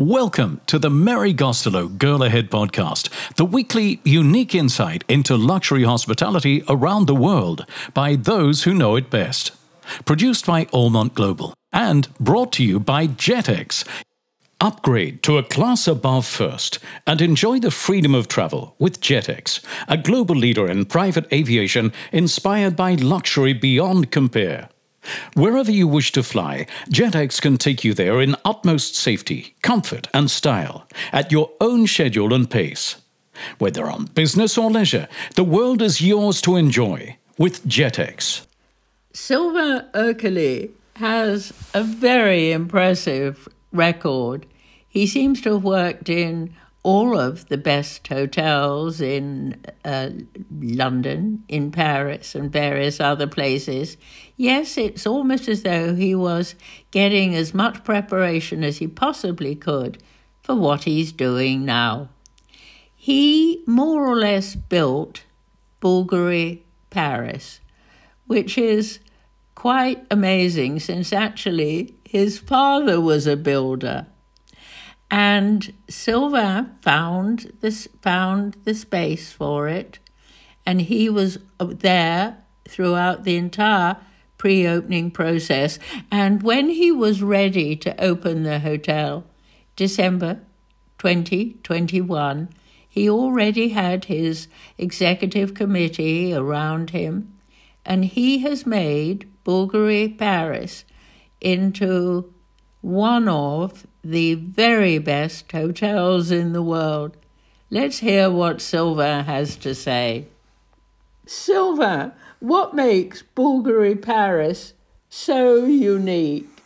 Welcome to the Mary Gostelow Girl Ahead podcast, the weekly unique insight into luxury hospitality around the world by those who know it best. Produced by Allmont Global and brought to you by Jetex. Upgrade to a class above first and enjoy the freedom of travel with Jetex, a global leader in private aviation inspired by luxury beyond compare. Wherever you wish to fly, Jetex can take you there in utmost safety, comfort, and style, at your own schedule and pace. Whether on business or leisure, the world is yours to enjoy with Jetex. Sylvain Ercoli has a very impressive record. He seems to have worked in all of the best hotels in uh, London, in Paris, and various other places. Yes, it's almost as though he was getting as much preparation as he possibly could for what he's doing now. He more or less built Bulgari Paris, which is quite amazing since actually his father was a builder. And Sylvain found this found the space for it, and he was there throughout the entire pre-opening process. And when he was ready to open the hotel, December 2021, he already had his executive committee around him, and he has made Bulgari Paris into one of the very best hotels in the world. Let's hear what Sylvain has to say. Sylvain, what makes Bulgari Paris so unique?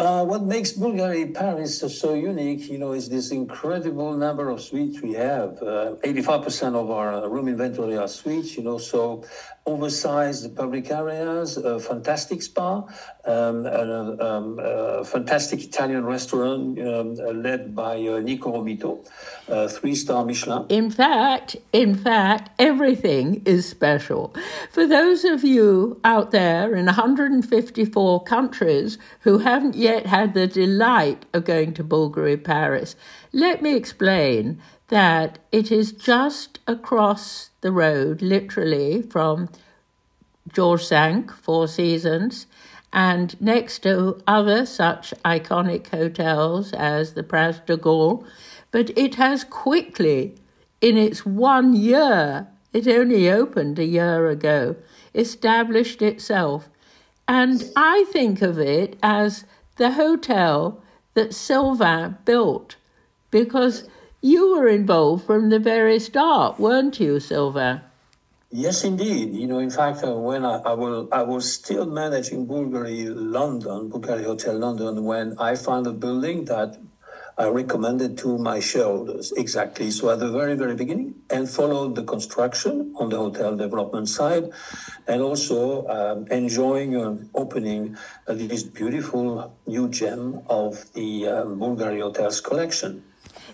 Uh, what makes Bulgari Paris so unique, you know, is this incredible number of suites we have. Uh, 85% of our room inventory are suites, you know, so oversized public areas, a fantastic spa, um, a, um, a, fantastic Italian restaurant um, led by uh, Niko Romito, uh, three-star Michelin. In fact, in fact, everything is special. For those of you out there in 154 countries who haven't yet had the delight of going to Bulgari Paris, let me explain that it is just across the road, literally, from George Cinq, Four Seasons, and next to other such iconic hotels as the Prince de Galles. But it has quickly, in its one year, it only opened a year ago, established itself. And I think of it as the hotel that Sylvain built because you were involved from the very start, weren't you, Sylvain? Yes, indeed. You know, in fact, uh, when I, I, will, I was still managing Bulgari London, Bulgari Hotel London, when I found a building that I recommended to my shareholders. Exactly. So at the very, very beginning, and followed the construction on the hotel development side, and also um, enjoying opening uh, this beautiful new gem of the um, Bulgari Hotels collection.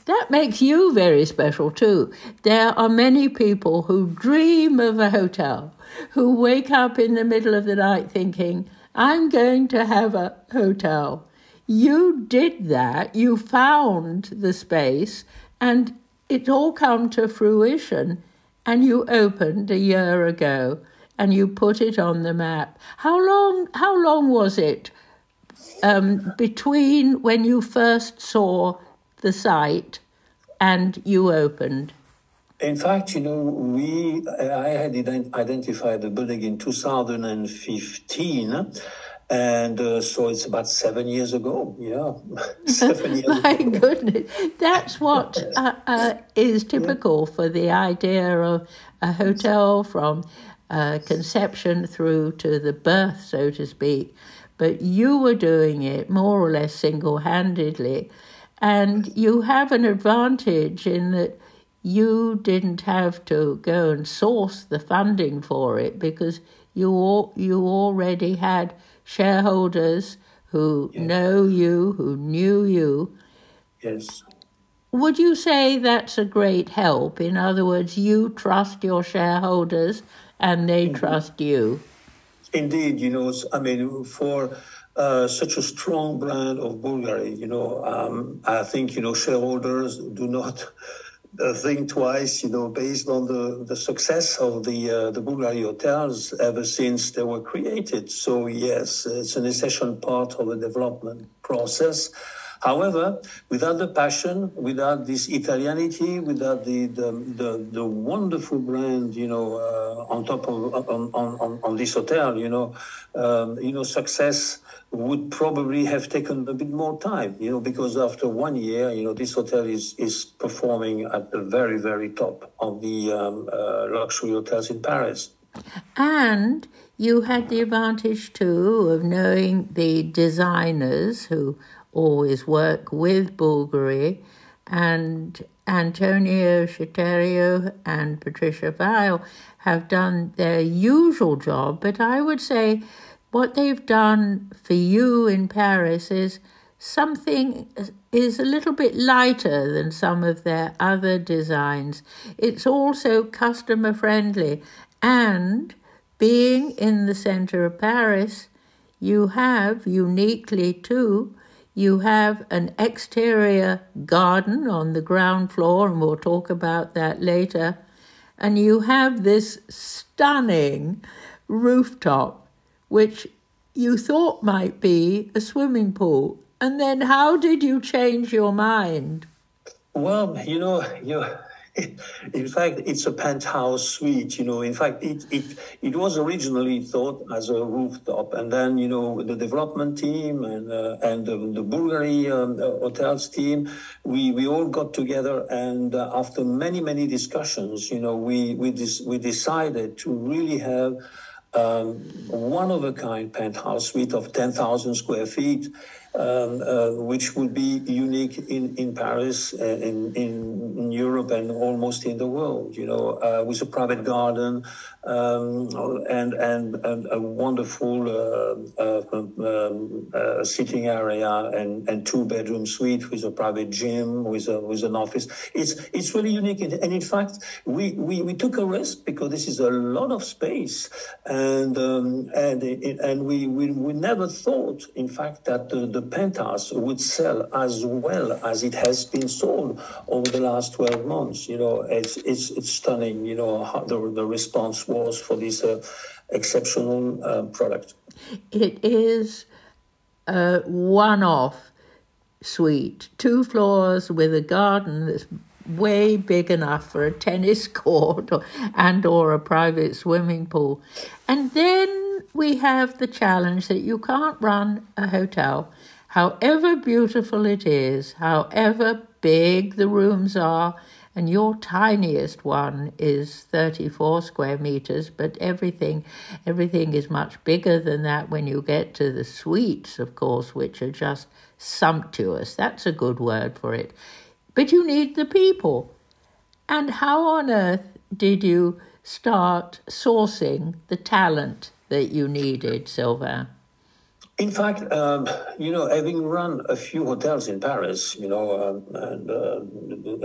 That makes you very special too. There are many people who dream of a hotel, who wake up in the middle of the night thinking, I'm going to have a hotel. You did that, you found the space, and it all come to fruition, and you opened a year ago and you put it on the map. How long how long was it um, between when you first saw the site and you opened? In fact, you know, we I had identified the building in 2015. And uh, so it's about seven years ago. Yeah, seven years My ago. goodness, that's what uh, uh, is typical yeah. for the idea of a hotel from uh, conception through to the birth, so to speak. But you were doing it more or less single handedly. And you have an advantage in that you didn't have to go and source the funding for it because you you already had shareholders who yes. know you, who knew you. Yes. Would you say that's a great help? In other words, you trust your shareholders and they trust you. Indeed, you know, I mean, for uh, such a strong brand of Bulgari. You know, um, I think you know shareholders do not think twice. You know, based on the, the success of the uh, the Bulgari hotels ever since they were created. So yes, it's an essential part of the development process. However, without the passion, without this Italianity, without the the, the, the wonderful brand, you know, uh, on top of on, on, on, this hotel, you know, um, you know, success would probably have taken a bit more time, you know, because after one year, you know, this hotel is is performing at the very very top of the um, uh, luxury hotels in Paris. And you had the advantage too of knowing the designers who always work with Bulgari, and Antonio Citterio and Patricia Viel have done their usual job, but I would say what they've done for you in Paris is something is a little bit lighter than some of their other designs. It's also customer friendly and being in the center of Paris, you have uniquely too you have an exterior garden on the ground floor, and we'll talk about that later. And you have this stunning rooftop, which you thought might be a swimming pool. And then how did you change your mind? Well, you know, you in fact, it's a penthouse suite. You know, in fact, it it it was originally thought as a rooftop, and then you know the development team and uh, and the, the Bulgari um, uh, hotels team, we we all got together, and uh, after many many discussions, you know, we we dis- we decided to really have. Um, one of a kind penthouse suite of 10,000 square feet um, uh, which would be unique in, in Paris, uh, in, in Europe, and almost in the world, you know, uh, with a private garden um, and, and, and a wonderful uh, uh, um, uh, sitting area and, and two bedroom suite with a private gym, with, a, with an office. It's, it's really unique. And in fact, we, we, we took a risk because this is a lot of space. And, um, and, and we, we, we never thought, in fact, that the, the penthouse would sell as well as it has been sold over the last 12 months. You know, it's, it's, it's stunning, you know, how the, the response was for this uh, exceptional uh, product. It is a one off suite, two floors with a garden that's way big enough for a tennis court or, and or a private swimming pool. And then we have the challenge that you can't run a hotel However beautiful it is, however big the rooms are, and your tiniest one is 34 square meters, but everything everything is much bigger than that when you get to the suites, of course, which are just sumptuous. That's a good word for it. But you need the people. And how on earth did you start sourcing the talent that you needed, Sylvain? In fact, um, you know, having run a few hotels in Paris, you know, um, and uh,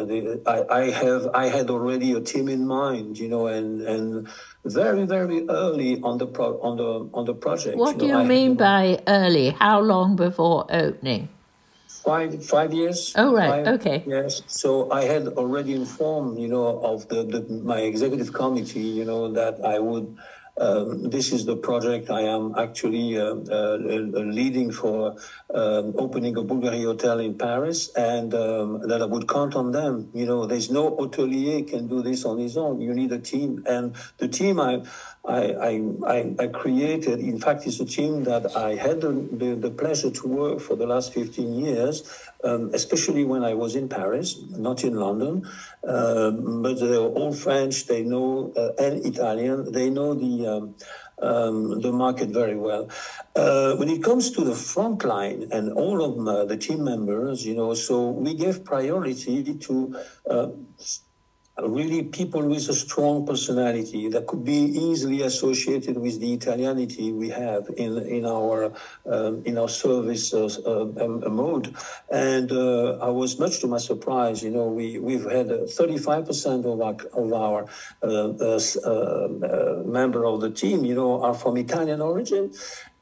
the, I, I, have I had already a team in mind, you know, and and very very early on the pro, on the on the project. What you do know, you I, mean by early? How long before opening? Five five years. Oh right, five, okay. Yes, so I had already informed, you know, of the, the my executive committee, you know, that I would um, this is the project I am actually uh, uh, leading for um, opening a Bulgari hotel in Paris, and um, that I would count on them. You know, there's no hotelier can do this on his own. You need a team, and the team I I, I, I, created, in fact, is a team that I had the, the, the pleasure to work for the last 15 years, um, especially when I was in Paris, not in London. Um, but they're all French, they know, uh, and Italian, they know the, um, um, the market very well. Uh, when it comes to the front line and all of the team members, you know, so we gave priority to uh, really people with a strong personality that could be easily associated with the Italianity we have in in our um, in our service uh, uh, um, mode. And uh, I was much to my surprise, you know, we we've had 35% of our of our uh, uh, uh, member of the team, you know, are from Italian origin.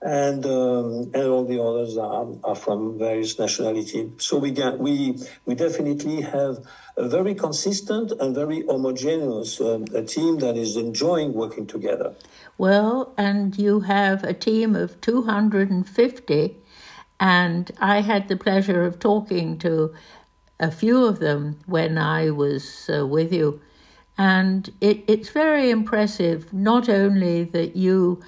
And um, and all the others are, are from various nationalities. So we get we we definitely have a very consistent and very homogeneous um, a team that is enjoying working together. Well, and you have a team of 250, and I had the pleasure of talking to a few of them when I was uh, with you. And it, it's very impressive, not only that you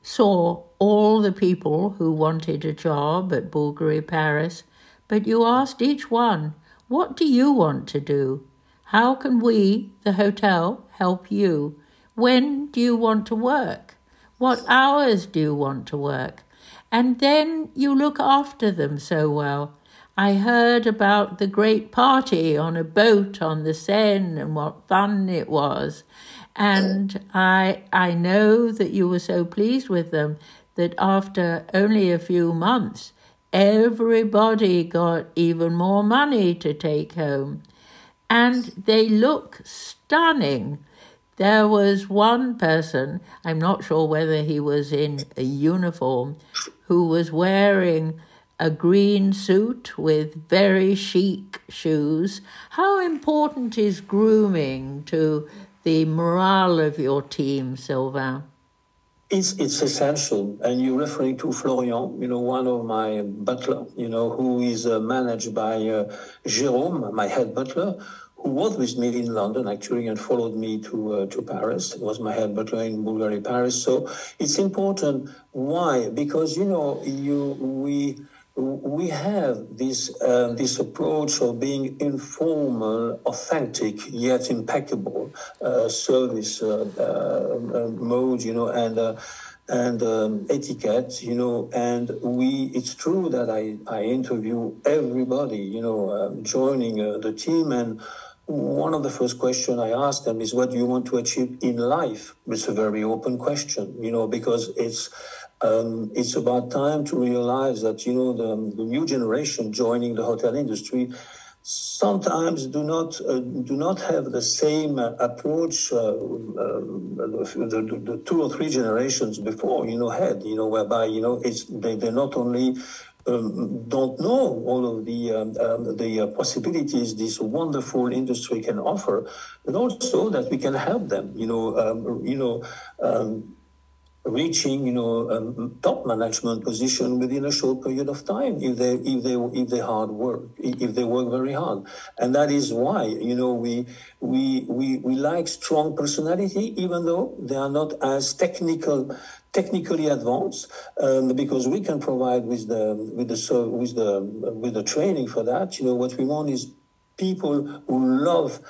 saw all the people who wanted a job at Bulgari Paris, but you asked each one, What do you want to do? How can we, the hotel, help you? When do you want to work? What hours do you want to work? And then you look after them so well. I heard about the great party on a boat on the Seine and what fun it was. And I, I know that you were so pleased with them that after only a few months, everybody got even more money to take home. And they look stunning. There was one person, I'm not sure whether he was in a uniform, who was wearing a green suit with very chic shoes. How important is grooming to the morale of your team, Sylvain? It's, it's essential. And you're referring to Florian, you know, one of my butler, you know, who is uh, managed by uh, Jérôme, my head butler, who was with me in London actually and followed me to uh, to Paris. It was my head butler in Bulgari, Paris. So it's important. Why? Because you know, you we we have this uh, this approach of being informal, authentic yet impeccable uh, service uh, uh, uh mode, you know, and uh, and um, etiquette, you know. And we, it's true that I I interview everybody, you know, um, joining the team and. One of the first questions I ask them is, "What do you want to achieve in life?" It's a very open question, you know, because it's um, it's about time to realize that you know the, the new generation joining the hotel industry sometimes do not uh, do not have the same uh, approach uh, um, the, the, the, two or three generations before you know had you know whereby you know it's they, they not only um, don't know all of the um, um the uh, possibilities this wonderful industry can offer, but also that we can help them. You know, um, you know um, reaching you know um, top management position within a short period of time if they if they if they hard work if they work very hard. And that is why you know we we we, we like strong personality even though they are not as technical technically advanced um, because we can provide with the with the with the with the training for that. You know what we want is people who love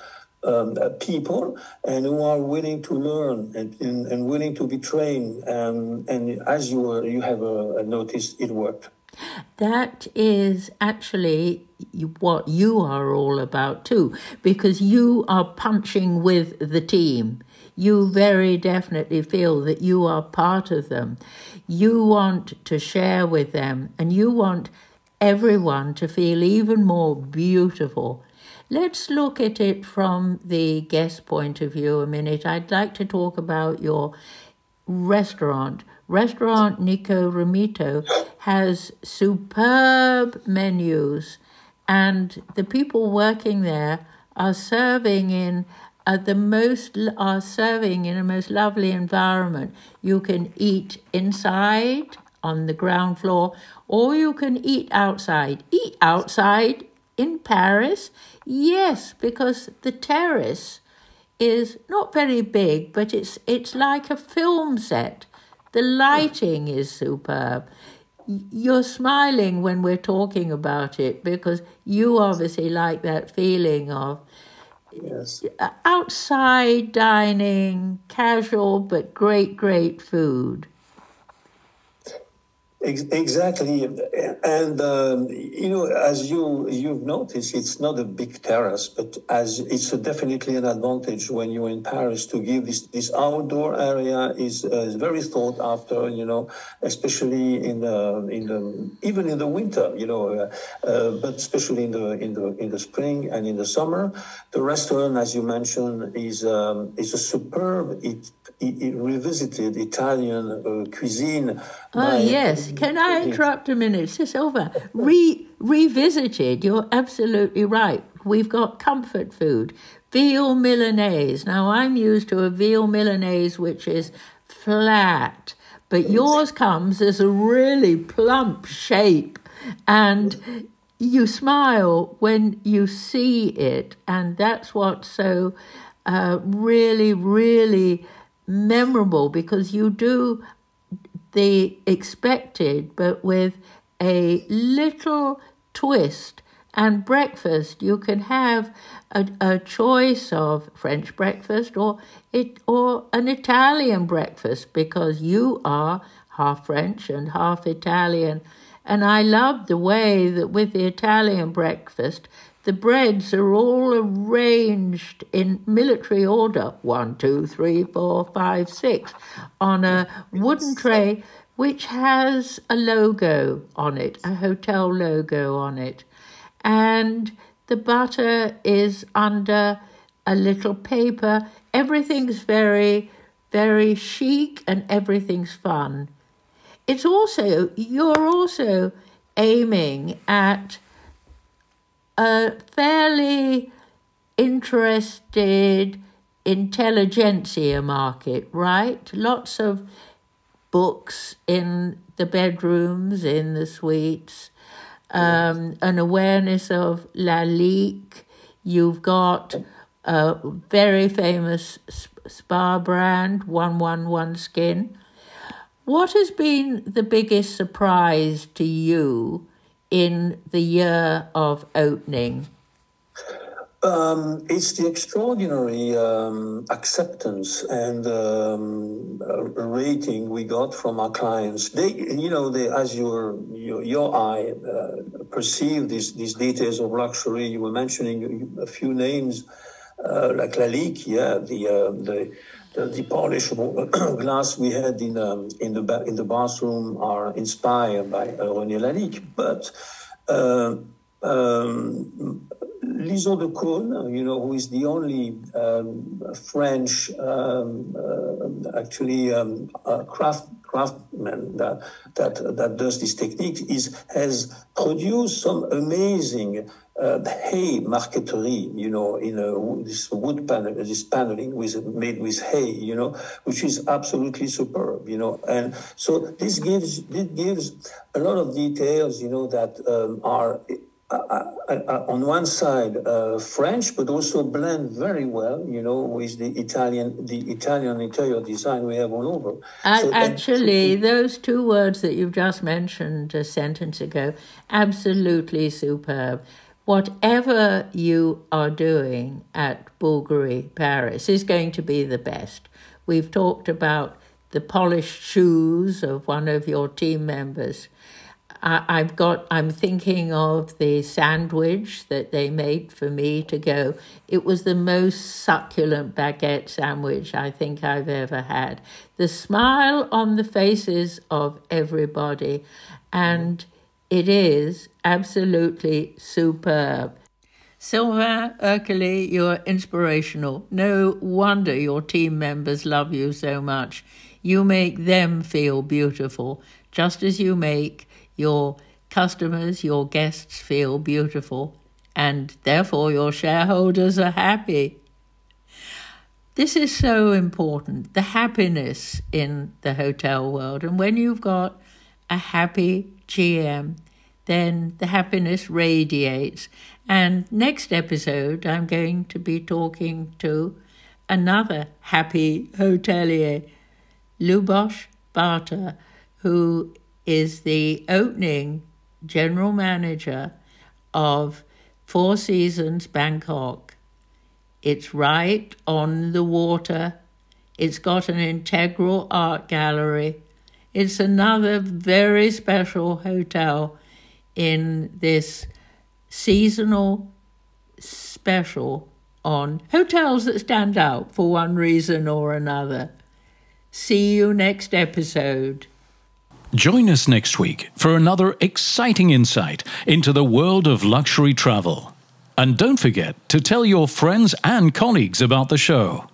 um, uh, people and who are willing to learn and, and, and willing to be trained. Um, and as you were, you have uh, noticed, it worked. That is actually what you are all about too, because you are punching with the team. You very definitely feel that you are part of them. You want to share with them, and you want everyone to feel even more beautiful Let's look at it from the guest point of view a minute. I'd like to talk about your restaurant. Restaurant Niko Romito has superb menus, and the people working there are serving in uh, the most are serving in a most lovely environment. You can eat inside on the ground floor, or you can eat outside. Eat outside in Paris Yes, because the terrace is not very big, but it's it's like a film set. The lighting is superb. You're smiling when we're talking about it because you obviously like that feeling of yes. Uh, outside dining, casual but great, great food. Exactly, and um, you know, as you you've noticed, it's not a big terrace, but as it's definitely an advantage when you're in Paris to give this this outdoor area is, uh, is very thought after. You know, especially in the in the even in the winter. You know, uh, uh, but especially in the in the in the spring and in the summer, the restaurant, as you mentioned, is um, is a superb. It, it, it revisited Italian uh, cuisine. Oh yes can I interrupt a minute? Silva, re- revisited, you're absolutely right. We've got comfort food, veal Milanese. Now, I'm used to a veal Milanese which is flat, but yours comes as a really plump shape, and you smile when you see it, and that's what's so uh, really, really memorable because you do the expected, but with a little twist. And breakfast, you can have a, a choice of French breakfast or it or an Italian breakfast because you are half French and half Italian. And I love the way that with the Italian breakfast, the breads are all arranged in military order one, two, three, four, five, six on a wooden tray which has a logo on it, a hotel logo on it. And the butter is under a little paper. Everything's very, very chic and everything's fun. It's also, you're also aiming at a fairly interested intelligentsia market, right? Lots of books in the bedrooms, in the suites, um, an awareness of Lalique. You've got a very famous spa brand, 111 Skin. What has been the biggest surprise to you in the year of opening? Um, it's the extraordinary um, acceptance and um, rating we got from our clients. They, you know, they, as your your, your eye uh, perceive these these details of luxury. You were mentioning a few names uh, like Lalique, yeah, the uh, the the, the polished glass we had in um, in the in the bathroom are inspired by uh, René Lalique, but. Uh, um, Lison de Caunes, you know, who is the only um, French, um, uh, actually, um, uh, craft craftsman that that that does this technique, is has produced some amazing uh, hay marqueterie, you know, in a, this wood panel, this paneling with made with hay, you know, which is absolutely superb, you know, and so this gives this gives a lot of details, you know, that um, are uh, uh, uh, on one side uh, French, but also blend very well, you know, with the Italian the Italian interior design we have all over. So actually, those two words that you've just mentioned a sentence ago, absolutely superb. Whatever you are doing at Bulgari Paris is going to be the best. We've talked about the polished shoes of one of your team members. I, have got, I'm thinking of the sandwich that they made for me to go. It was the most succulent baguette sandwich I think I've ever had. The smile on the faces of everybody, and it is absolutely superb. Sylvain Ercoli, you're inspirational. No wonder your team members love you so much. You make them feel beautiful, just as you make your customers, your guests feel beautiful, and therefore your shareholders are happy. This is so important the happiness in the hotel world. And when you've got a happy GM, then the happiness radiates. And next episode, I'm going to be talking to another happy hotelier, Lubosh Bata, who is the opening general manager of Four Seasons Bangkok. It's right on the water. It's got an integral art gallery. It's another very special hotel in this seasonal special on hotels that stand out for one reason or another. See you next episode. Join us next week for another exciting insight into the world of luxury travel. And don't forget to tell your friends and colleagues about the show.